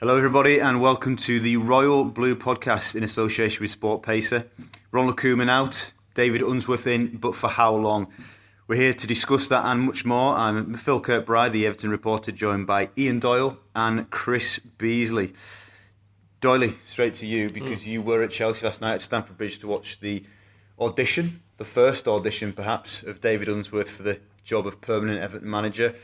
Hello, everybody, and welcome to the Royal Blue podcast in association with SportPesa. Ronald Koeman out, David Unsworth in, but for how long? We're here to discuss that and much more. I'm Phil Kirkbride, the Everton reporter, joined by Ian Doyle and Chris Beasley. Doyley, straight to you because hmm. you were at Chelsea last night at Stamford Bridge to watch the audition, the first audition perhaps, of David Unsworth for the job of permanent Everton manager.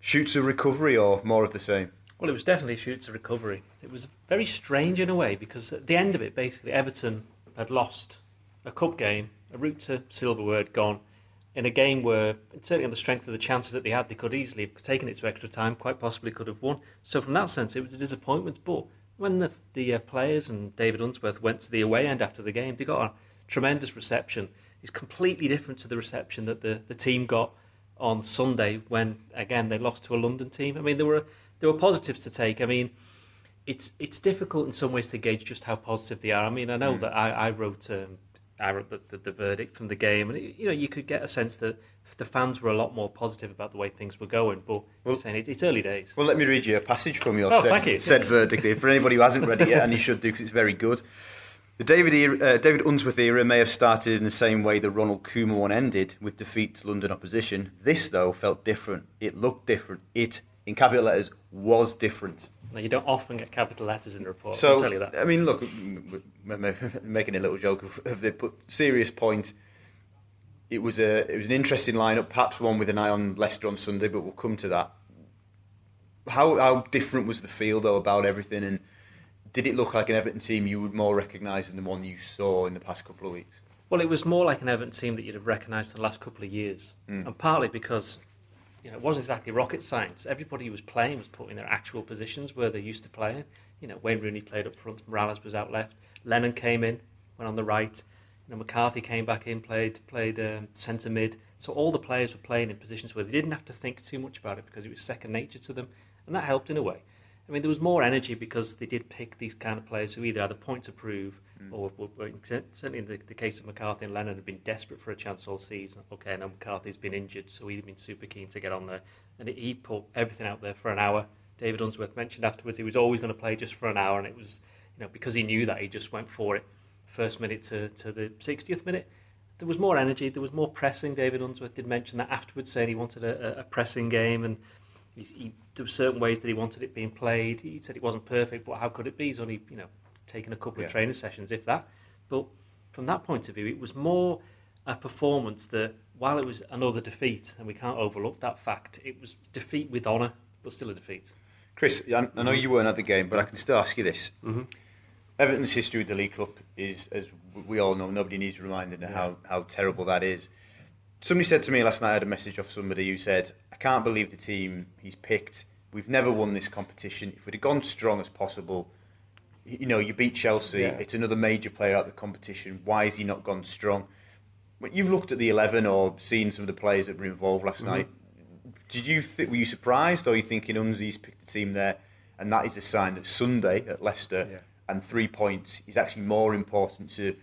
Shoots of recovery or more of the same? Well, it was definitely shoots of recovery. It was very strange in a way because at the end of it, basically, Everton had lost a cup game, a route to silverware had gone, in a game where, certainly on the strength of the chances that they had, they could easily have taken it to extra time, quite possibly could have won. So, from that sense, it was a disappointment. But when the, the uh, players and David Unsworth went to the away end after the game, they got a tremendous reception. It's completely different to the reception that the, the team got on Sunday when, again, they lost to a London team. I mean, there were there were positives to take. I mean, it's it's difficult in some ways to gauge just how positive they are. I mean, I know that I, I wrote um, I wrote the, the, the verdict from the game, and it, you know you could get a sense that the fans were a lot more positive about the way things were going. But Well- saying it, it's early days. Well, let me read you a passage from your Oh, said, you. said verdict. For anybody who hasn't read it yet, and you should do because it's very good. The David, era, uh, David Unsworth era may have started in the same way the Ronald Koeman one ended, with defeat to London opposition. This, though, felt different. It looked different. It, in capital letters, was different. Now, you don't often get capital letters in a report. so, I'll tell you that. I mean, look, making a little joke of, of but serious point. It was a it was an interesting lineup, perhaps one with an eye on Leicester on Sunday, but we'll come to that. How how different was the feel though about everything, and did it look like an Everton team you would more recognise than the one you saw in the past couple of weeks? Well, it was more like an Everton team that you'd have recognised in the last couple of years, hmm. and partly because you know it wasn't exactly rocket science. Everybody who was playing was put in their actual positions where they're used to playing. You know, Wayne Rooney played up front, Mirallas was out left, Lennon came in, went on the right. You know, McCarthy came back in, played played um, centre mid. So all the players were playing in positions where they didn't have to think too much about it because it was second nature to them, and that helped in a way. I mean, there was more energy because they did pick these kind of players who either had a point to prove, hmm. or, or, or certainly in the, the case of McCarthy and Lennon, had been desperate for a chance all season. Okay, now McCarthy's been injured, so he'd been super keen to get on there, and he put everything out there for an hour. David Unsworth mentioned afterwards he was always going to play just for an hour, and it was, you know, because he knew that he just went for it. First minute to, to the 60th minute, there was more energy, there was more pressing. David Unsworth did mention that afterwards, saying he wanted a, a- a pressing game, and he, he, there were certain ways that he wanted it being played. He said it wasn't perfect, but how could it be? He's only you know taken a couple Yeah. of training sessions, if that. But from that point of view, it was more a performance that, while it was another defeat, and we can't overlook that fact, it was defeat with honour, but still a defeat. Chris, I, I know mm-hmm. you weren't at the game, but I can still ask you this. Mm-hmm. Everton's history with the League Cup is, as we all know, nobody needs reminding of how, how terrible that is. Somebody said to me last night, I had a message off somebody who said, I can't believe the team he's picked. We've never won this competition. If we'd have gone strong as possible, you know, you beat Chelsea, Yeah. it's another major player out of the competition. Why has he not gone strong? But you've looked at the 11 or seen some of the players that were involved last Mm-hmm. night. Did you th- were you surprised, or are you thinking Unzi's picked a team there, and that is a sign that Sunday at Leicester Yeah. and three points is actually more important to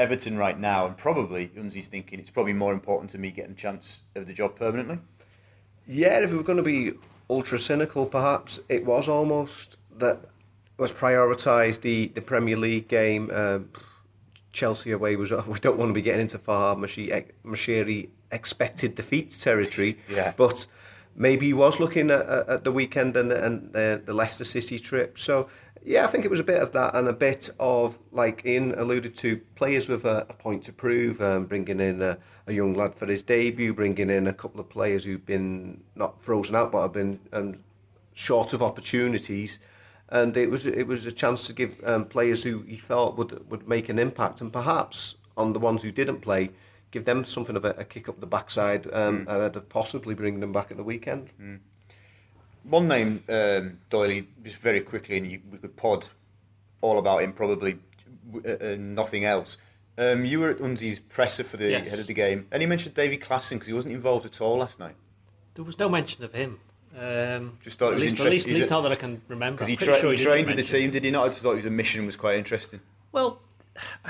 Everton right now, and probably Unzi's thinking it's probably more important to me getting a chance of the job permanently. Yeah, if we were going to be ultra cynical, perhaps it was almost that was prioritised the, the Premier League game. Um, Chelsea away was we don't want to be getting into Farhad Moshiri expected defeat territory. Yeah. but maybe he was looking at, at the weekend and and the, the Leicester City trip. So yeah, I think it was a bit of that and a bit of like Ian alluded to players with a, a point to prove, um, bringing in a, a young lad for his debut, bringing in a couple of players who've been not frozen out but have been um, short of opportunities. and it was it was a chance to give um, players who he felt would would make an impact, and perhaps on the ones who didn't play, give them something of a, a kick up the backside, um, Mm. and possibly bring them back at the weekend. One name, um, Doyley, just very quickly, and you, we could pod all about him, probably uh, uh, nothing else. Um, you were at Unzi's presser for the Yes. head of the game, and he mentioned Davy Klaassen because he wasn't involved at all last night. There was no mention of him. Um, Just thought it was least, at least, at least not that I can remember. Because he, tra- sure he didn't trained with the team, did he not? I just thought his mission was quite interesting. Well,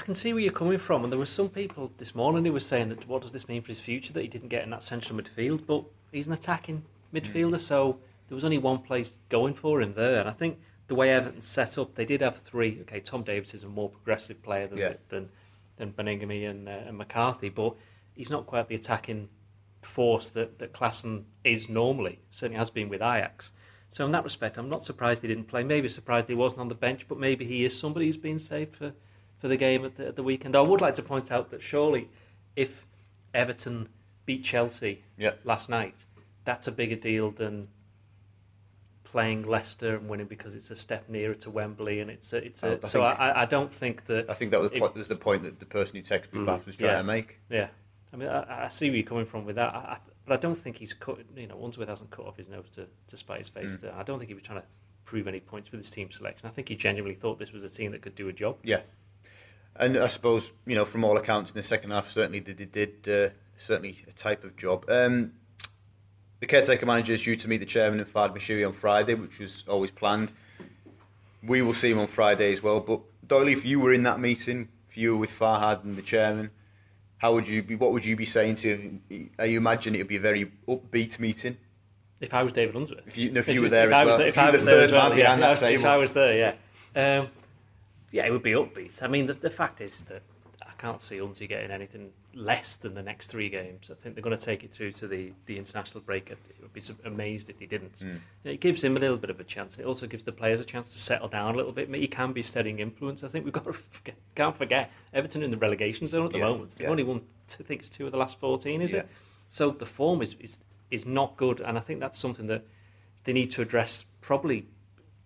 I can see where you're coming from, and there were some people this morning who were saying that what does this mean for his future that he didn't get in that central midfield, but he's an attacking midfielder, so there was only one place going for him there, and I think the way Everton set up, they did have three. Okay, Tom Davies is a more progressive player than Yeah. than than Baningime and, uh, and McCarthy, but he's not quite the attacking force that that Klaassen is normally. Certainly has been with Ajax. So in that respect, I'm not surprised he didn't play. Maybe surprised he wasn't on the bench, but maybe he is somebody who's been saved for, for the game at the, at the weekend. I would like to point out that surely, if Everton beat Chelsea Yeah. last night, that's a bigger deal than playing Leicester and winning because it's a step nearer to Wembley and it's a, it's a, I so I, I don't think that I think that was, the It- point, was the point that the person who texted me back was trying yeah. to make. Yeah, I mean, I, I see where you're coming from with that, I, I, but I don't think he's cut. You know, Unsworth hasn't cut off his nose to, to spite his face. Mm. There, I don't think he was trying to prove any points with his team selection. I think he genuinely thought this was a team that could do a job. Yeah. And I suppose, you know, from all accounts in the second half, certainly they did, did uh, certainly a type of job. Um, the caretaker manager is due to meet the chairman and Farhad Moshiri on Friday, which was always planned. We will see him on Friday as well. But Doyley, if you were in that meeting, if you were with Farhad and the chairman, how would you be? What would you be saying to him? I imagine it would be a very upbeat meeting. If I was David Unsworth, If you- if you were there if as I was well, there- if if you were the was there third well, man yeah, behind if that was- If table. I was there, yeah, um, yeah, it would be upbeat. I mean, the, the fact is that I can't see Unzi getting anything less than the next three games. I think they're going to take it through to the, the international break. I would be amazed if they didn't. Hmm. It gives him a little bit of a chance. It also gives the players a chance to settle down a little bit. He can be steadying influence. I think we've got to forget, can't forget Everton in the relegation zone at the Yeah, moment. They've yeah. only won, I think it's two of the last fourteen, is Yeah. it? So the form is, is is not good, and I think that's something that they need to address probably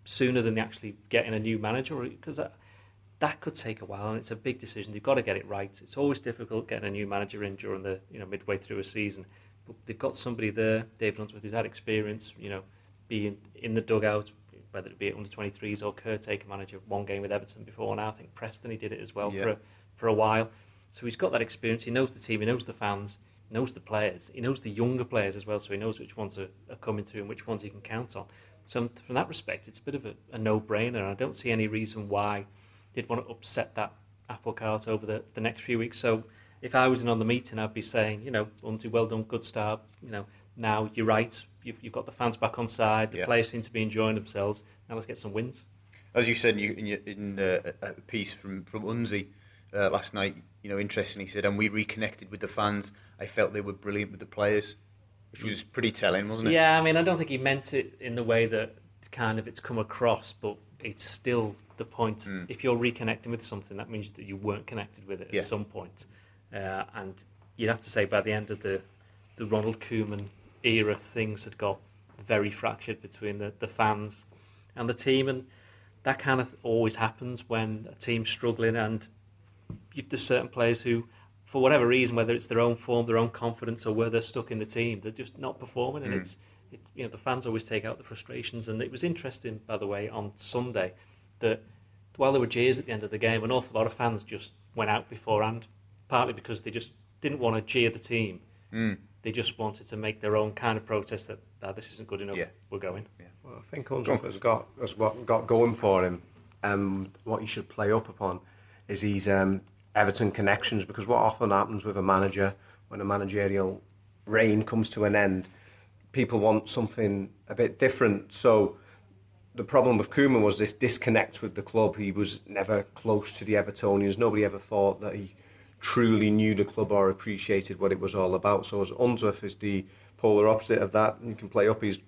sooner than they actually getting a new manager because that, could take a while and it's a big decision. They've got to get it right. It's always difficult getting a new manager in during the you know midway through a season, but they've got somebody there, David Unsworth, who's had experience. You know, being in the dugout, whether it be at under 23s or caretaker manager. One game with Everton before now. I think Preston he did it as well Yeah. for a, for a while. So he's got that experience. He knows the team. He knows the fans. He knows the players. He knows the younger players as well. So he knows which ones are, are coming through and which ones he can count on. So from that respect, it's a bit of a, a no-brainer. And I don't see any reason why they'd want to upset that apple cart over the, the next few weeks. So if I was in on the meeting, I'd be saying, you know, Unzi, well done, good start. You know, now you're right. You've, you've got the fans back on side. The Yeah. players seem to be enjoying themselves. Now let's get some wins. As you said in, your, in, your, in uh, a piece from from Unzi uh, last night, you know, interesting. He said, and we reconnected with the fans. I felt they were brilliant with the players, which was pretty telling, wasn't it? Yeah, I mean, I don't think he meant it in the way that kind of it's come across, but it's still the point. If you're reconnecting with something, that means that you weren't connected with it Yeah. at some point. Uh, and you'd have to say by the end of the the Ronald Koeman era, things had got very fractured between the, the fans and the team, and that kind of always happens when a team's struggling and you've there's certain players who, for whatever reason, whether it's their own form, their own confidence, or where they're stuck in the team, they're just not performing, and it's it, you know the fans always take out the frustrations. And it was interesting, by the way, on Sunday that while there were jeers at the end of the game, an awful lot of fans just went out beforehand, partly because they just didn't want to jeer the team. They just wanted to make their own kind of protest that "Ah, this isn't good enough. Yeah. We're going. Well, I think Unsworth has got has what got going for him, and what he should play up upon is his um, Everton connections. Because what often happens with a manager when a managerial reign comes to an end, people want something a bit different. So the problem with Koeman was this disconnect with the club. He was never close to the Evertonians. Nobody ever thought that he truly knew the club or appreciated what it was all about. So as Unsworth is the polar opposite of that. You can play up his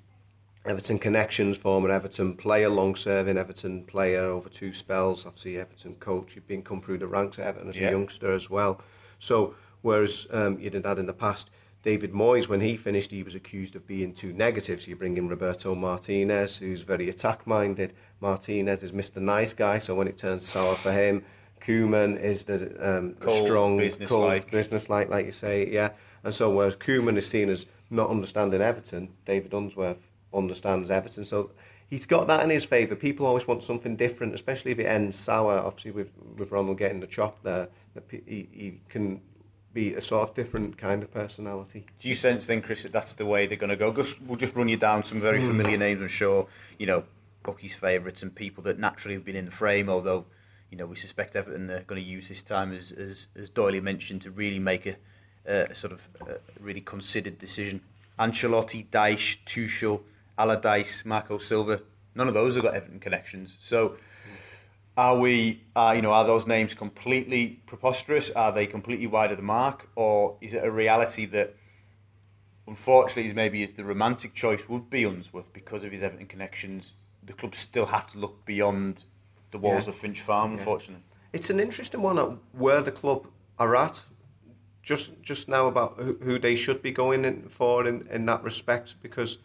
Everton connections, former Everton player, long-serving Everton player over two spells. Obviously, Everton coach. You've been come through the ranks at Everton as Yeah. a youngster as well. So whereas um, you did that in the past, David Moyes, when he finished, he was accused of being too negative. So you bring in Roberto Martinez, who's very attack minded. Martinez is Mr. Nice Guy, so when it turns sour for him, Koeman is the um, Cold, strong, business-like. business-like, like you say, yeah. And so whereas Koeman is seen as not understanding Everton, David Unsworth understands Everton. So he's got that in his favour. People always want something different, especially if it ends sour. Obviously, with with Ronald getting the chop there, he, he can be a sort of different kind of personality. Do you sense then, Chris, that that's the way they're going to go? Just, we'll just run you down some very hmm. familiar names, I'm sure. You know, Bucky's favourites and people that naturally have been in the frame, although, you know, we suspect Everton are going to use this time, as, as, as Doyley mentioned, to really make a, a sort of a really considered decision. Ancelotti, Dyche, Tuchel, Allardyce, Marco Silva, none of those have got Everton connections. So, are we, uh, you know, are those names completely preposterous? Are they completely wide of the mark, or is it a reality that, unfortunately, maybe is the romantic choice would be Unsworth because of his Everton connections? The club still have to look beyond the walls Yeah. of Finch Farm, unfortunately. It's an interesting one at where the club are at. Just just now about who, who they should be going in for in, in that respect, because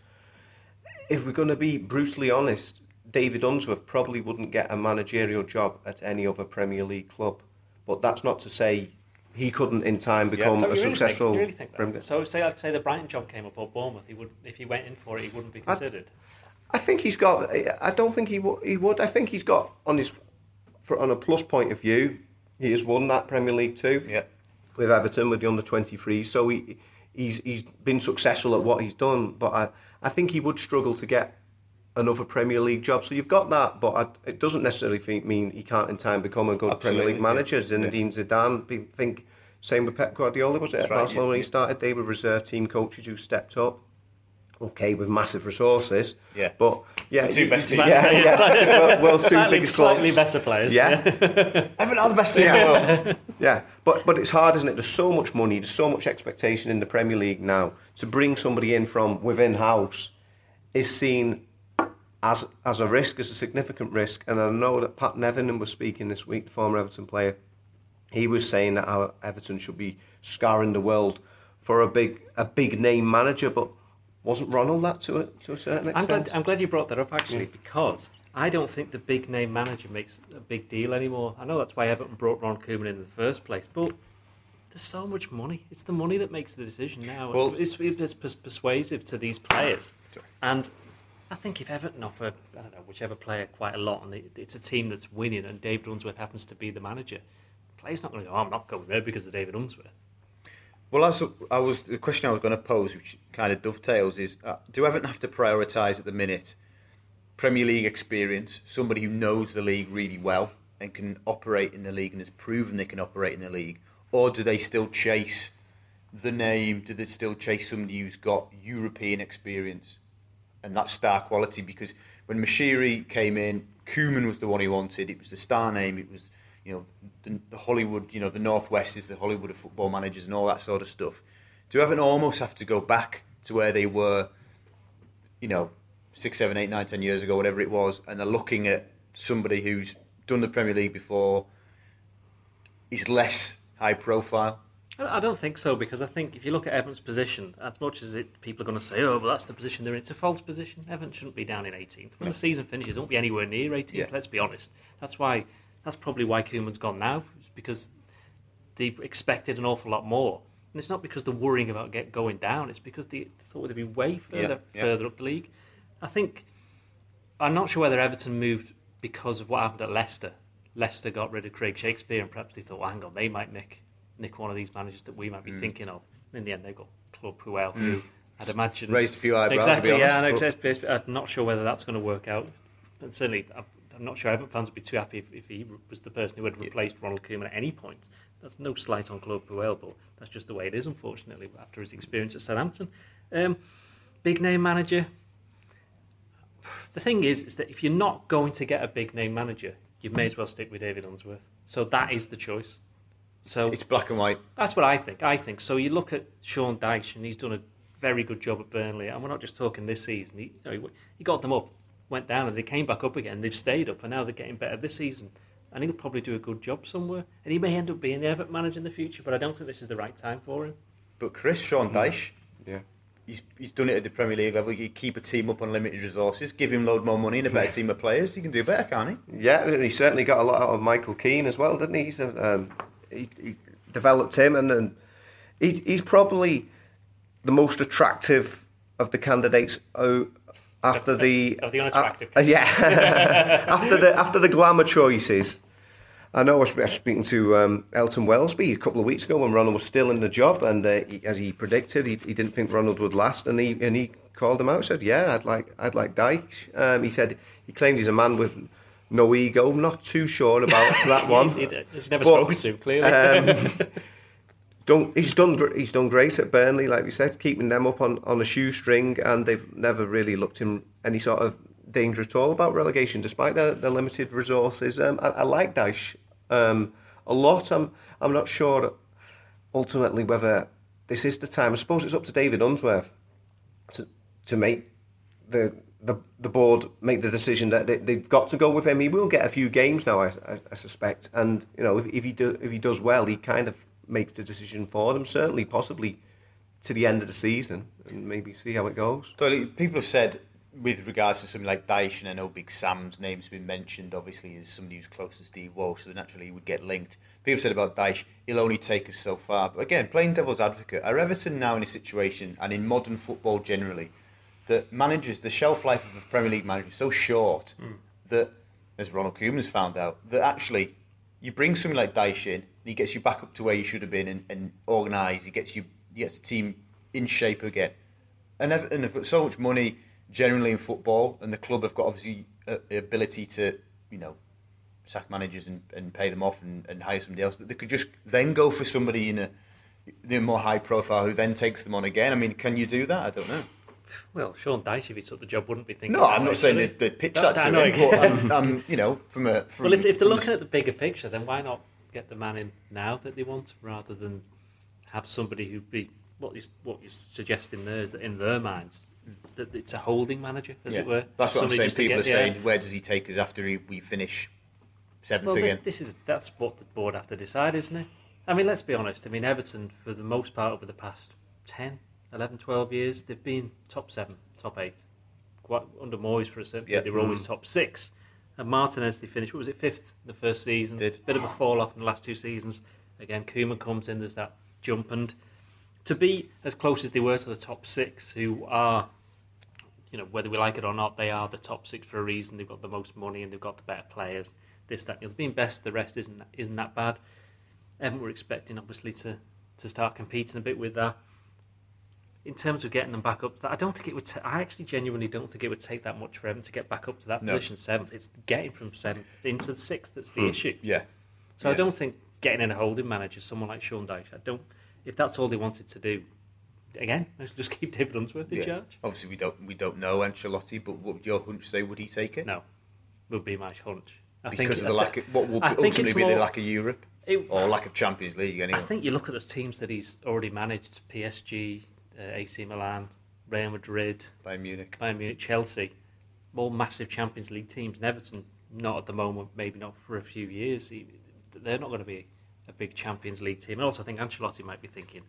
if we're going to be brutally honest, David Unsworth probably wouldn't get a managerial job at any other Premier League club. But that's not to say he couldn't in time become So a really successful. really think? Premier- So say I'd say the Brighton job came up or Bournemouth, he would if he went in for it, he wouldn't be considered. I think he's got. I don't think he would. he would. I think he's got on his for, on a plus point of view. He has won that Premier League too. Yeah. with Everton with the under 23. So he he's he's been successful at what he's done, but I I think he would struggle to get another Premier League job. So you've got that, but I, it doesn't necessarily think, mean he can't in time become a good Premier League manager. yeah. Zinedine Zidane, be- think same with Pep Guardiola was it at right, Barcelona yeah, when he started? They were reserve team coaches who stepped up. Okay, with massive resources. Yeah. but yeah, The two best teams. Yeah, yeah. Well, well, two slightly, biggest slightly better players. Yeah, Everton are the best team in the yeah, but but it's hard, isn't it? There's so much money, there's so much expectation in the Premier League now. To bring somebody in from within house is seen as as a risk, as a significant risk. And I know that Pat Nevin was speaking this week, the former Everton player. He was saying that our Everton should be scouring the world for a big a big name manager, but wasn't Ronald that to a to a certain I'm extent? glad, I'm glad you brought that up actually because I don't think the big name manager makes a big deal anymore. I know that's why Everton brought Ron Koeman in, in the first place, but there's so much money. It's the money that makes the decision now. Well- it's, it's persuasive to these players, and I think if Everton offer I don't know whichever player quite a lot, and it's a team that's winning, and David Unsworth happens to be the manager, the player's not going to go. "Oh, I'm not going there because of David Unsworth. Well, I was the question I was going to pose, which kind of dovetails, is uh, do Everton have to prioritise at the minute Premier League experience, somebody who knows the league really well and can operate in the league and has proven they can operate in the league, or do they still chase the name? Do they still chase somebody who's got European experience and that star quality? Because when Moshiri came in, Koeman was the one he wanted. It was the star name. It was you know the, the Hollywood. You know the Northwest is the Hollywood of football managers and all that sort of stuff. Do Everton almost have to go back to where they were? You know, six, seven, eight, nine, ten years ago, whatever it was, and they're looking at somebody who's done the Premier League before. Is less high profile. I don't think so because I think if you look at Everton's position, as much as it, people are going to say, "Oh, well, that's the position they're in," it's a false position. Everton shouldn't be down in 18th. When the season finishes, don't be anywhere near 18th. Yeah. Let's be honest. That's why. That's probably why Koeman's gone now, because they've expected an awful lot more. And it's not because they're worrying about get going down. It's because they thought they'd be way further yeah. further up the league. I think I'm not sure whether Everton moved because of what happened at Leicester. Leicester got rid of Craig Shakespeare, and perhaps they thought, well, hang on, they might nick nick one of these managers that we might Mm. be thinking of. In the end, they got Claude Puel, who I'd imagine Raised a few eyebrows, to be Exactly, yeah, honest, and. I'm not sure whether that's going to work out. And certainly, I'm, I'm not sure Everton fans would be too happy if, if he was the person who had replaced Ronald Koeman at any point. That's no slight on Claude Puel, but that's just the way it is, unfortunately, after his experience at Southampton. Um, big name manager. The thing is, is that if you're not going to get a big name manager, you may as well stick with David Unsworth. So that is the choice. So It's black and white. that's what I think. I think so. You look at Sean Dyche, and he's done a very good job at Burnley. And we're not just talking this season. He, you know, he, he got them up, went down, and they came back up again. They've stayed up, and now they're getting better this season. And he'll probably do a good job somewhere. And he may end up being the Everton manager in the future, but I don't think this is the right time for him. But Chris, Sean Mm-hmm. Dyche, Yeah. he's, he's done it at the Premier League level. You keep a team up on limited resources, give him load more money and a better team of players. He can do better, can't he? Yeah, he certainly got a lot out of Michael Keane as well, didn't he? He's a, um, he, he developed him, and, and he, he's probably the most attractive of the candidates uh, after the Of the unattractive uh, yeah after the after the glamour choices. I know I was speaking to um, Elton Welsby a couple of weeks ago when Ronald was still in the job, and uh, he, as he predicted, he, he didn't think Ronald would last, and he and he called him out. Said, "Yeah, I'd like I'd like Dyche." Um, he said he claimed he's a man with no ego. I'm not too sure about that one. He's, he's- never But, spoken to him, clearly. Um, done, he's done he's done great at Burnley, like we said, keeping them up on, on a shoestring, and they've never really looked in any sort of danger at all about relegation, despite their, their limited resources. Um, I, I like Dyche um, a lot. I'm I'm not sure ultimately whether this is the time. I suppose it's up to David Unsworth to to make the the the board make the decision that they, they've got to go with him. He will get a few games now, I, I, I suspect, and you know if, if he do, if he does well, he kind of makes the decision for them. Certainly, possibly to the end of the season, and maybe see how it goes. So people have said with regards to something like Dyche, and I know Big Sam's name's been mentioned, obviously, as somebody who's close to Steve Walsh, so naturally he would get linked. People said about Dyche, he'll only take us so far. But again, playing devil's advocate, are Everton now in a situation, and in modern football generally, that managers, the shelf life of a Premier League manager is so short that, as Ronald Koeman has found out, that actually you bring something like Dyche in, and he gets you back up to where you should have been and, and organised, he gets you he gets the team in shape again. And Everton have got so much money generally in football, and the club have got obviously uh, the ability to, you know, sack managers and, and pay them off and, and hire somebody else. That they could just then go for somebody in a, in a more high profile who then takes them on again. I mean, can you do that? I don't know. Well, Sean Dyche, if he took the job, wouldn't be thinking. No, I'm way, not saying would that he? they pitch That- that to him, but I'm, um, I'm, um, you know, from a from, Well, if, if they're from a- looking at the bigger picture, then why not get the man in now that they want, rather than have somebody who'd be what you what you're suggesting there is that in their minds that it's a holding manager, as Yeah. it were. That's what I'm saying. People are saying, where does he take us after he, we finish seventh Well, this, again? this is that's what the board have to decide, isn't it? I mean, let's be honest. I mean, Everton, for the most part, over the past 10, 11, 12 years, they've been top seven, top eight. Quite under Moyes for a certain Yeah. they were always mm. top six. And Martinez, they finished, what was it, fifth in the first season? Did. Bit of a fall off in the last two seasons. Again, Koeman comes in, there's that jump. And to be as close as they were to the top six, who are, you know, whether we like it or not, they are the top six for a reason. They've got the most money and they've got the better players. This, that, you know, being best, the rest isn't isn't that bad. And we're expecting, obviously, to to start competing a bit with that. In terms of getting them back up, to that, I don't think it would. ta- I actually genuinely don't think it would take that much for him to get back up to that No. position seventh. It's getting from seventh into the sixth that's the hmm. issue. yeah. So I don't think getting in a holding manager, someone like Sean Dyche, I don't. If that's all they wanted to do, again, let's just keep David Unsworth in yeah. charge. Obviously, we don't we don't know Ancelotti, but what would your hunch say? Would he take it? No, would be my hunch. I because think, of the I lack of what will I ultimately be more- the lack of Europe it- or lack of Champions League. Anyway, I think you look at those teams that he's already managed: PSG, Uh, AC Milan, Real Madrid, Bayern Munich. Bayern Munich, Chelsea, all massive Champions League teams. And Everton, not at the moment, maybe not for a few years. They're not going to be a big Champions League team. And also, I think Ancelotti might be thinking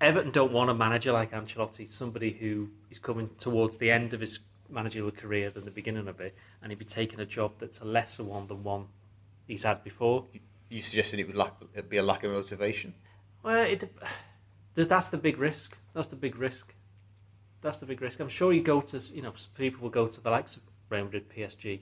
Everton don't want a manager like Ancelotti, somebody who is coming towards the end of his managerial career than the beginning of it, and he'd be taking a job that's a lesser one than one he's had before. You suggested it would lack, it'd be a lack of motivation. Well, it, there's, that's the big risk. That's the big risk. That's the big risk. I'm sure you go to, you know, people will go to the likes of Real Madrid, PSG,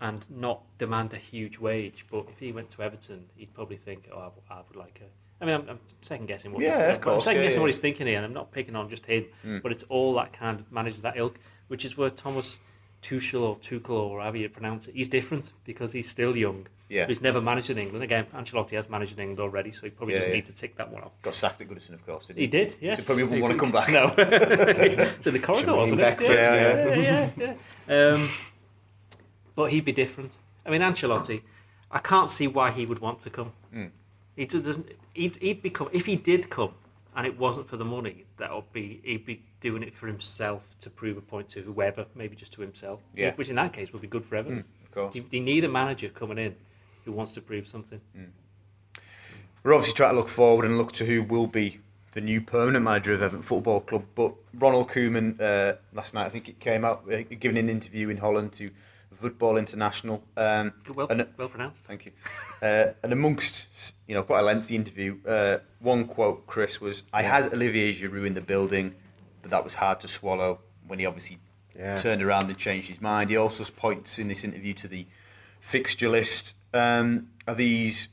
and not demand a huge wage. But if he went to Everton, he'd probably think, oh, I, w- I would like a. I mean, I'm, I'm second guessing what Yeah, he's of thinking. I'm course, second yeah, guessing yeah. what he's thinking here, and I'm not picking on just him, hmm. but it's all that kind of manager that ilk, which is where Thomas Tuchel or Tuchel or however you pronounce it, he's different because he's still young. Yeah. He's never managed in England. Again, Ancelotti has managed in England already, so he probably Yeah, doesn't yeah. need to tick that one off. Got sacked at Goodison, of course. Didn't He did, yes. So probably wouldn't want to come back. No. to the corridor, wasn't it? yeah. yeah, yeah. yeah. Um, but he'd be different. I mean, Ancelotti, I can't see why he would want to come. Hmm. He just doesn't. He'd, he'd become if he did come, and it wasn't for the money. That would be he'd be doing it for himself to prove a point to whoever, maybe just to himself. Yeah. Which in that case would be good for Everton. Of course. You, you need a manager coming in who wants to prove something. We're obviously trying to look forward and look to who will be the new permanent manager of Everton Football Club. But Ronald Koeman uh, last night, I think it came out, uh, giving an interview in Holland to Voetbal International. Um, Well, and, well pronounced. Thank you. Uh, and amongst, you know, quite a lengthy interview, uh, one quote, Chris, was, I had Olivier Giroud in the building, but that was hard to swallow when he obviously Yeah. turned around and changed his mind. He also points in this interview to the fixture list. Um, are these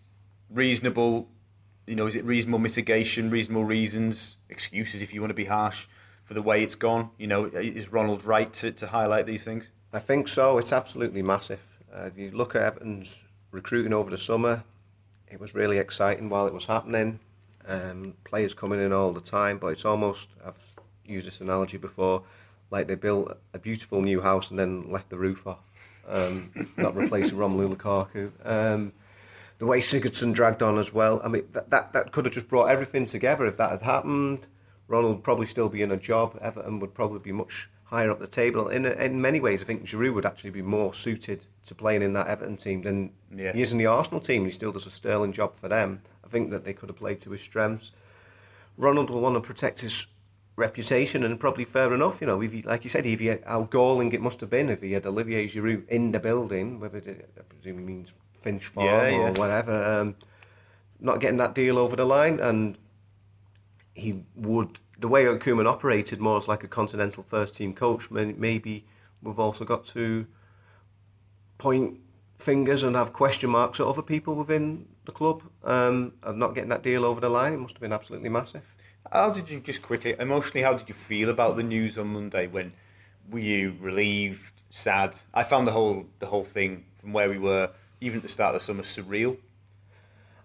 reasonable, you know, is it reasonable mitigation, reasonable reasons, excuses if you want to be harsh, for the way it's gone? You know, is Ronald right to, to highlight these things? I think so. It's absolutely massive. Uh, if you look at Everton's recruiting over the summer, it was really exciting while it was happening. Um, players coming in all the time, but it's almost, I've used this analogy before, like they built a beautiful new house and then left the roof off, um, not replacing Romelu Lukaku. Um, the way Sigurdsson dragged on as well, I mean, that, that, that could have just brought everything together if that had happened. Ronald would probably still be in a job. Everton would probably be much higher up the table. In in many ways, I think Giroud would actually be more suited to playing in that Everton team than Yeah. he is in the Arsenal team. He still does a sterling job for them. I think that they could have played to his strengths. Ronald will want to protect his reputation, and probably fair enough. You know, if he, like you said, if he had, how galling it must have been if he had Olivier Giroud in the building, whether it, I presume he means Finch Farm Yeah, or whatever. Um, not getting that deal over the line, and he would the way Koeman operated more as like a continental first team coach. Maybe we've also got to point fingers and have question marks at other people within the club um, of not getting that deal over the line. It must have been absolutely massive. How did you just quickly emotionally? How did you feel about the news on Monday? When were you relieved, sad? I found the whole the whole thing from where we were, even at the start of the summer, surreal.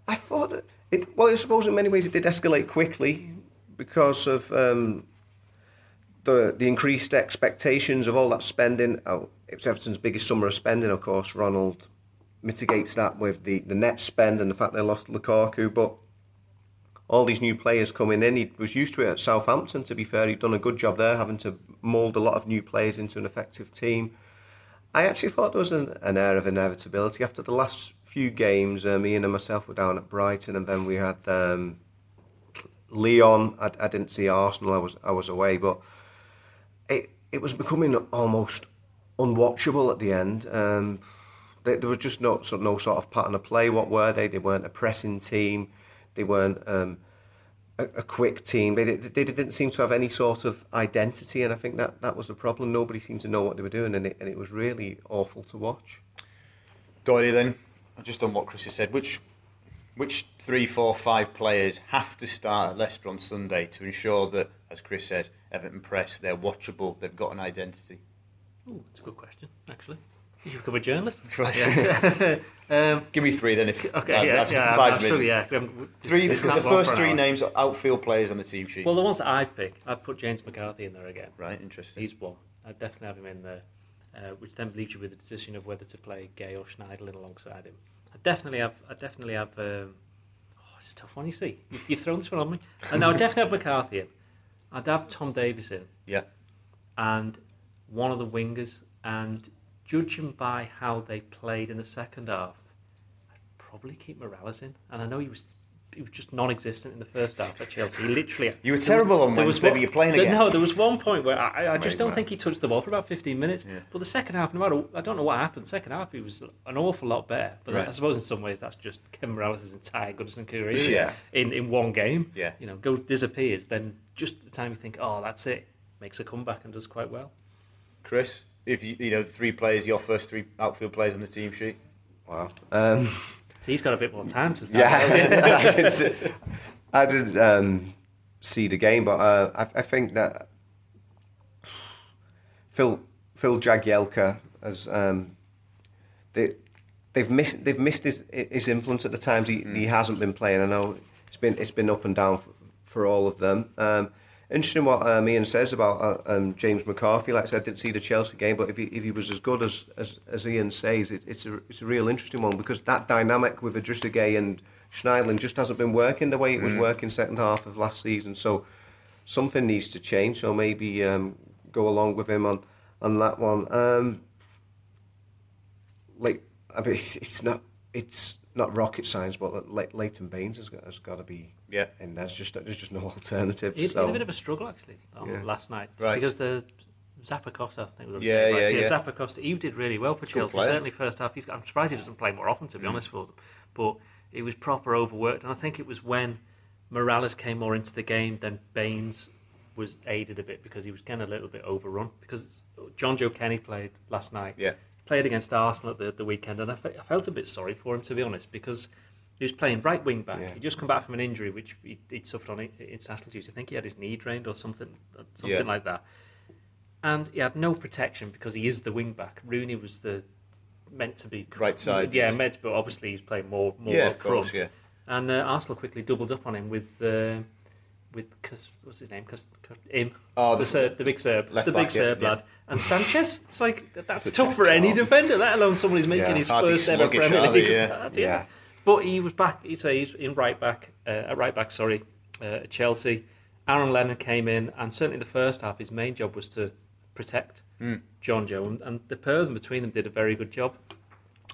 I thought that it. Well, I suppose in many ways it did escalate quickly because of um, the the increased expectations of all that spending. Oh, it was Everton's biggest summer of spending, of course. Ronald mitigates that with the, the net spend and the fact they lost Lukaku, but all these new players coming in. He was used to it at Southampton. To be fair, he'd done a good job there, having to mould a lot of new players into an effective team. I actually thought there was an, an air of inevitability after the last few games. Um, Ian and myself were down at Brighton, and then we had um, Leon. I, I didn't see Arsenal. I was I was away, but it it was becoming almost unwatchable at the end. Um, there, was just no so no sort of pattern of play. What were they? They weren't a pressing team. They weren't um, a, a quick team. They, did- they didn't seem to have any sort of identity, and I think that, that was the problem. Nobody seemed to know what they were doing, and it, and it was really awful to watch. Doyle, then, just on what Chris has said, which which three, four, five players have to start at Leicester on Sunday to ensure that, as Chris says, Everton press, they're watchable, they've got an identity. Oh, that's a good question, actually. You should become a journalist. Right. Um, Give me three then. If okay, I've- yeah, I've yeah, five I'm minutes. sure, yeah. Three, the can't go on first three hour. names are outfield players on the team sheet. Well, the ones that I'd pick, I'd put James McCarthy in there again. right, interesting. He's one. I'd definitely have him in there, uh, which then leaves you with the decision of whether to play Gueye or Schneiderlin alongside him. I definitely have. I definitely have. Um, oh, it's a tough one. You see, you've, you've thrown this one on me. And no, I'd definitely have McCarthy in. I'd have Tom Davies in, yeah. and one of the wingers. And judging by how they played in the second half, I'd probably keep Mirallas in. And I know he was. He was just non-existent in the first half at Chelsea. He literally. You were there was- terrible on Wednesday, one- but you're playing again. No, there was one point where I, I just don't right. think he touched the ball for about 15 minutes. Yeah. But the second half, no matter, I don't know what happened. Second half, he was an awful lot better. But Right. I suppose in some ways that's just Kevin Mirallas' entire Goodison career. Yeah. In in one game. Yeah. You know, go disappears. Then just at the time you think, oh, that's it, makes a comeback and does quite well. Chris, if you, you know, three players, your first three outfield players on the team sheet. Wow. Um, So he's got a bit more time to start. yeah, I did, see- I did um, see the game, but uh, I, I think that Phil Phil Jagielka has um, they they've missed they've missed his his influence at the times he, he hasn't been playing. I know it's been it's been up and down for, for all of them. Um, interesting what um, Ian says about uh, um, James McCarthy. Like I said, I didn't see the Chelsea game, but if he if he was as good as as, as Ian says, it, it's a it's a real interesting one because that dynamic with Idrissa Gueye and Schneidlin just hasn't been working the way it was working second half of last season. So something needs to change. So maybe um, go along with him on on that one. Um, like I mean, it's, it's not. It's not rocket science, but Le- Leighton Baines has got, has got to be. Yeah. And there's just there's just no alternative. He had, so. had a bit of a struggle actually on Yeah. last night Right. because the Zappacosta, I think we were Yeah, yeah, So, yeah. Zappacosta, he did really well for Chelsea. Certainly first half. He's, I'm surprised he doesn't play more often, to be mm. honest, for them. But he was proper overworked, and I think it was when Mirallas came more into the game, then Baines was aided a bit because he was getting a little bit overrun. Because Jonjoe Kenny played last night. Yeah. Played against Arsenal at the, the weekend, and I, fe- I felt a bit sorry for him, to be honest, because he was playing right wing back. Yeah. He just come back from an injury which he, he'd suffered on international duty. I think he had his knee drained or something, something Yeah. like that. And he had no protection because he is the wing back. Rooney was the meant to be Right side, Yeah, meant, but obviously he's playing more more Yeah, of course, front. yeah. And uh, Arsenal quickly doubled up on him with uh, with what's his name? Cus, him. Oh, the, the- Serb, the big Serb, left the big yeah, Serb yeah. lad. And Sanchez. It's like that's tough for any defender, let alone someone who's making Yeah, his first ever Premier? League Yeah. Yeah. But he was back. He's, he's in right back, uh, at right back. Sorry, uh, at Chelsea. Aaron Lennon came in, and certainly the first half, his main job was to protect Hmm. Jonjoe, and, and the pair of them between them did a very good job.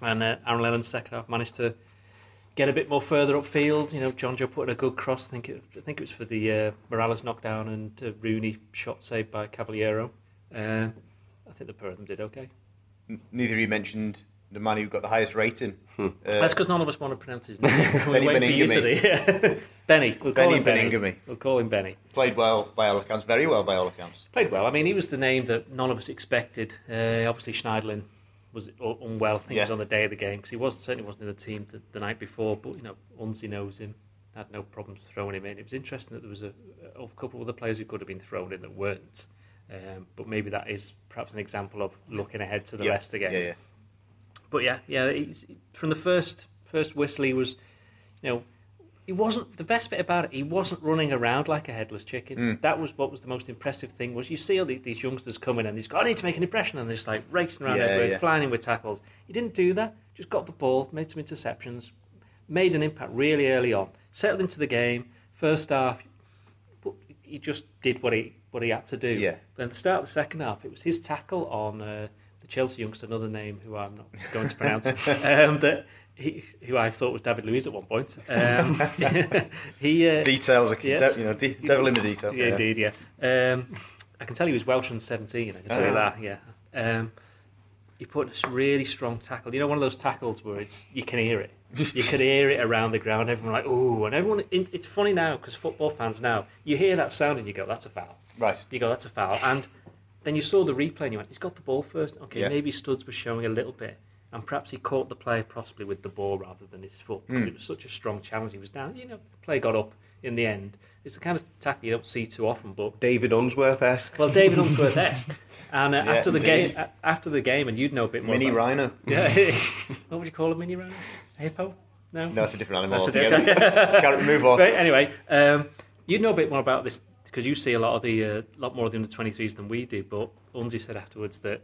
And uh, Aaron Lennon's second half managed to get a bit more further upfield. You know, Jonjoe put in a good cross. I think it, I think it was for the uh, Mirallas knockdown and uh, Rooney shot saved by Caballero. Uh, I think the pair of them did okay. Neither of you mentioned the man who got the highest rating. Uh, That's because none of us want to pronounce his name. We're Benny waiting for you Baningime. to. Benny. We'll call Benny him Benny. Baningime. We'll call him Benny. played well by all accounts, very well by all accounts. Played well. I mean, he was the name that none of us expected. Uh, obviously, Schneidlin was unwell. I think it was on the day of the game because he was certainly wasn't in the team the, the night before. But you know, Unzi knows him. Had no problems throwing him in. It was interesting that there was a, a couple of other players who could have been thrown in that weren't. Um, but maybe that is perhaps an example of looking ahead to the yeah. Leicester game. Yeah, yeah. But yeah, yeah, he's, from the first first whistle, he was, you know, he wasn't the best bit about it. He wasn't running around like a headless chicken. Mm. That was what was the most impressive thing. Was you see all the, these youngsters coming and he's got, I need to make an impression, and they're just like racing around Yeah, everywhere, yeah. flying in with tackles. He didn't do that. Just got the ball, made some interceptions, made an impact really early on, settled into the game. First half, but he just did what he what he had to do. Yeah. Then at the start of the second half, it was his tackle on uh, Chelsea youngster, another name who I'm not going to pronounce, um, that he, who I thought was David Luiz at one point. Um, he uh, Details, Yes. de- you know, de- devil in the detail. yeah, indeed, yeah. Um, I can tell he was Welsh and 17, I can tell you Ah. that, yeah. Um, he put a really strong tackle. You know, one of those tackles where it's you can hear it. You could hear it around the ground. Everyone like, ooh, and everyone. it- It's funny now because football fans now you hear that sound and you go, "That's a foul." Right. You go, "That's a foul," and then you saw the replay and you went, "He's got the ball first. Okay, Yeah. maybe Studs was showing a little bit, and perhaps he caught the player possibly with the ball rather than his foot because it was such a strong challenge. He was down. You know, the play got up in the end. It's the kind of tackle you don't see too often, but David Unsworth esque. well, David Unsworth esque. And uh, Yeah, after the indeed. game, a- after the game, and you'd know a bit more. Mini about- rhino. Yeah. what would you call a mini rhino? A hippo? No. No, it's a different animal That's a altogether. Can't move on. Right. Anyway, um, you know a bit more about this because you see a lot of the uh, lot more of the under twenty threes than we do. But Unzi said afterwards that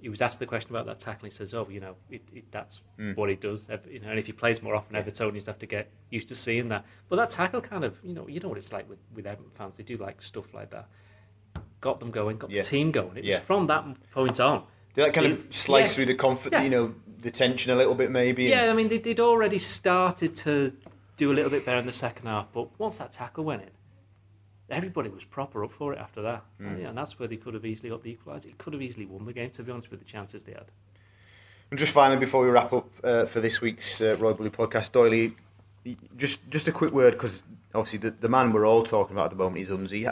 he was asked the question about that tackle. And He says, "Oh, you know, it, it, that's Hmm. what he does. You know, and if he plays more often, Evertonians have to get used to seeing that. But that tackle kind of, you know, you know what it's like with with Everton fans. They do like stuff like that. Got them going, got Yeah. the team going. It Yeah. was from that point on. Did that kind It- of slice yeah. through the comfort, Yeah. you know, the tension a little bit maybe? and- Yeah, I mean, they, they'd already started to do a little bit better in the second half, but once that tackle went in, everybody was proper up for it after that. Hmm. And, yeah, and that's where they could have easily got the equaliser. It could have easily won the game, to be honest, with the chances they had. And just finally, before we wrap up uh, for this week's uh, Royal Blue podcast, Doyley, just just a quick word because obviously the, the man we're all talking about at the moment is Unzi.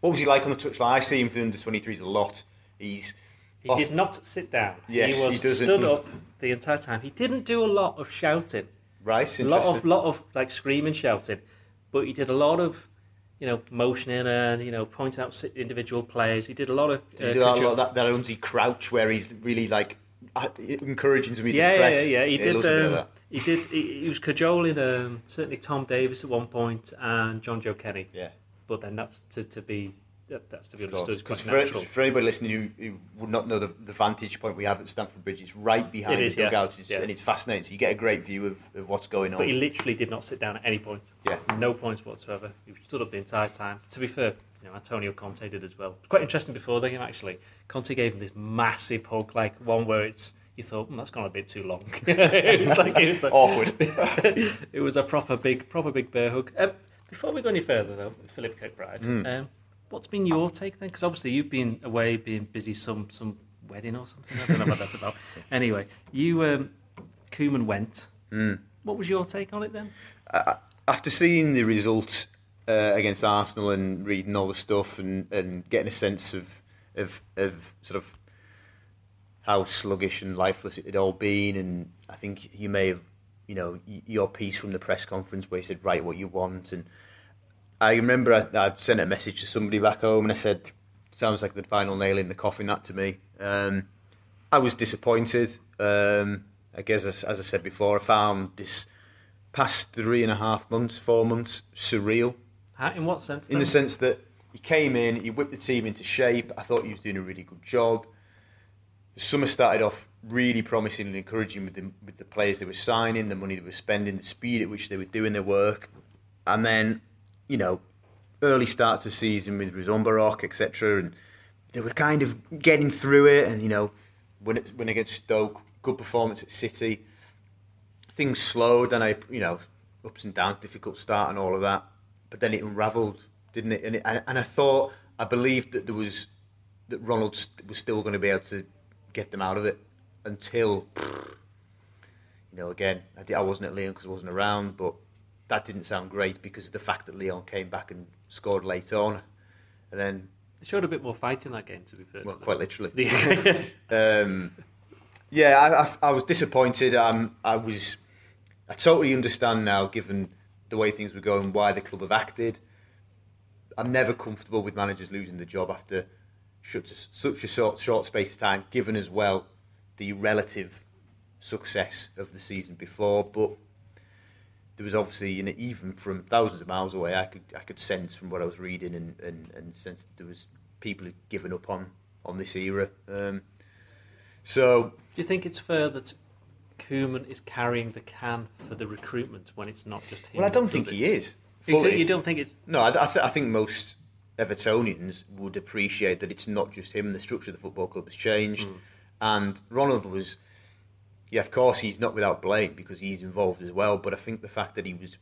What was he like on the touchline? I see him for the under 23s a lot. He's He off- did not sit down. Yes, he was he stood up the entire time. He didn't do a lot of shouting. right. A lot of lot of like screaming, shouting, but he did a lot of, you know, motioning and you know pointing out individual players. He did a lot of. Did he uh, do that, a lot, that, that Unzi crouch where he's really like uh, encouraging somebody yeah, to press? Yeah, yeah, He did. loves a bit of Um, he did. He, he was cajoling um, certainly Tom Davies at one point and Jonjoe Kenny. Yeah. But then that's to, to be that, that's to be understood. It's quite for, natural. for anybody listening who, who would not know the, the vantage point we have at Stamford Bridge, it's right behind It is, the yeah. Yeah. and it's fascinating. So you get a great view of, of what's going on. But he literally did not sit down at any point. Yeah. No points whatsoever. He stood up the entire time. To be fair, you know, Antonio Conte did as well. Quite interesting before the game actually. Conte gave him this massive hug, like one where it's you thought mm, that's gone a bit too long. it was like it was like, Awkward. it was a proper big, proper big bear hug. Um, before we go any further, though, Philip Kirkbride, um, what's been your take then? Because obviously you've been away, being busy some some wedding or something. I don't know what that's about. Anyway, you um, Koeman went. What was your take on it then? after seeing the results uh, against Arsenal and reading all the stuff and, and getting a sense of, of of sort of how sluggish and lifeless it had all been, and I think you may have, you know, your piece from the press conference where you said write what you want, and I remember I, I sent a message to somebody back home and I said, sounds like the final nail in the coffin that to me. Um, I was disappointed. Um, I guess as, as I said before, I found this past three and a half months, four months, surreal. How, in what sense? In the sense that he came in, he whipped the team into shape. I thought he was doing a really good job. The summer started off really promising and encouraging with the, with the players they were signing, the money they were spending, the speed at which they were doing their work. And then, you know, early start to season with Ruzomberok, etc. And they were kind of getting through it. And, you know, when, it, when against Stoke, good performance at City. Things slowed and I, you know, ups and downs, difficult start and all of that. But then it unravelled, didn't it? And, it, and, I thought, I believed that there was, that Ronald was still going to be able to get them out of it until, you know, again, I, di- I wasn't at Lyon because I wasn't around, but that didn't sound great because of the fact that Lyon came back and scored late on. And then, They showed a bit more fight in that game, to be fair. well, quite literally. The- Um, yeah, I, I, I was disappointed. Um, I was. I totally understand now, given the way things were going, why the club have acted. I'm never comfortable with managers losing the job after such a, such a short, short space of time, given as well the relative success of the season before. But there was obviously, you know, even from thousands of miles away, I could I could sense from what I was reading and, and, and sense that there was people who'd given up on on this era. Um, so Do you think it's fair that Koeman is carrying the can for the recruitment when it's not just him? Well, I don't think does he is. Fully. you don't think it's No, I, I, th- I think most Evertonians would appreciate that it's not just him. The structure of the football club has changed, and Ronald was, yeah, of course, he's not without blame because he's involved as well. But I think the fact that he was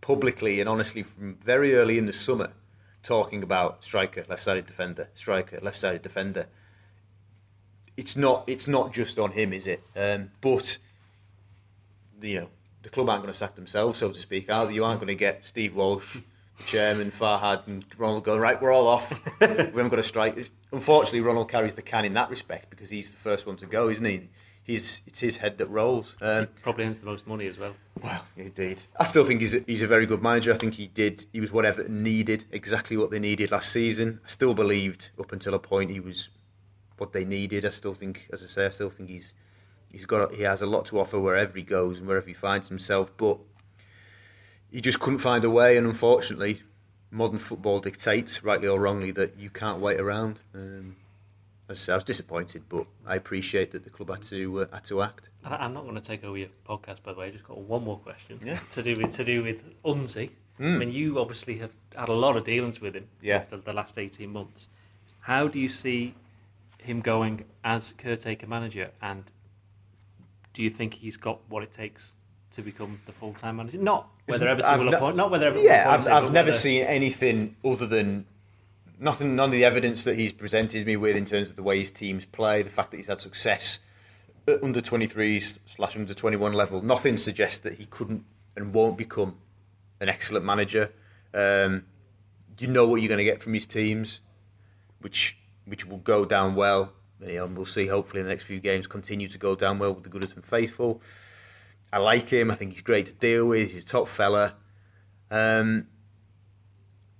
publicly and honestly from very early in the summer talking about striker, left-sided defender, striker, left-sided defender. It's not. It's not just on him, is it? Um, but you know, the club aren't going to sack themselves, so to speak. Either you aren't going to get Steve Walsh, the chairman, Farhad, and Ronald going right. We're all off. we haven't got a strike. It's, unfortunately, Ronald carries the can in that respect because he's the first one to go, isn't he? He's it's his head that rolls. Um, probably earns the most money as well. well, indeed. I still think he's a, he's a very good manager. I think he did. He was whatever needed, exactly what they needed last season. I still believed up until a point he was what they needed. I still think, as I say, I still think he's he's got he has a lot to offer wherever he goes and wherever he finds himself. But he just couldn't find a way, and unfortunately, modern football dictates, rightly or wrongly, that you can't wait around. Um, as I say, I was disappointed, but I appreciate that the club had to uh, had to act. And I'm not going to take over your podcast, by the way. I just got one more question Yeah. to do with to do with Unzi. I mean, you obviously have had a lot of dealings with him Yeah. the, the last 18 months. How do you see him going as caretaker manager, and do you think he's got what it takes to become the full time manager? Not whether Everton I've will appoint, not whether Everton Yeah, I've, I've never whether- seen anything other than nothing. None of the evidence that he's presented me with in terms of the way his teams play, the fact that he's had success at under 23s slash under 21 level. Nothing suggests that he couldn't and won't become an excellent manager. Um, you know what you're going to get from his teams, which which will go down well. You know, and we'll see. Hopefully, in the next few games, continue to go down well with the Goodison faithful. I like him. I think he's great to deal with. He's a top fella. Um,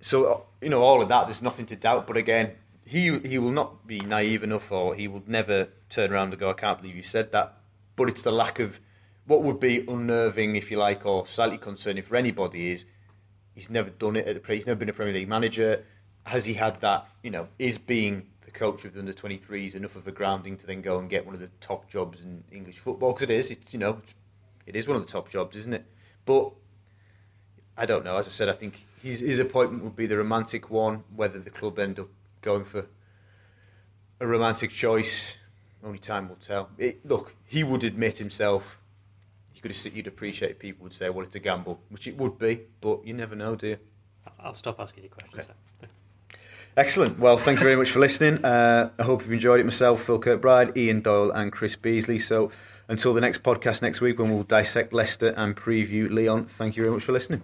so you know all of that. There's nothing to doubt. But again, he he will not be naive enough, or he will never turn around and go, "I can't believe you said that." But it's the lack of what would be unnerving, if you like, or slightly concerning for anybody is he's never done it at the. He's never been a Premier League manager. Has he had that? You know, is being the coach of the under 23s enough of a grounding to then go and get one of the top jobs in English football? Because it is. It's you know, it is one of the top jobs, isn't it? But I don't know. As I said, I think his his appointment would be the romantic one. Whether the club end up going for a romantic choice, only time will tell. It, look, he would admit himself. You could have, you'd appreciate people would say, "Well, it's a gamble," which it would be, but you never know, do you? I'll stop asking you questions. Okay. Excellent. Well, thank you very much for listening. Uh, I hope you've enjoyed it. Myself, Phil Kirkbride, Ian Doyle, and Chris Beesley. So until the next podcast next week, when we'll dissect Leicester and preview Lyon, thank you very much for listening.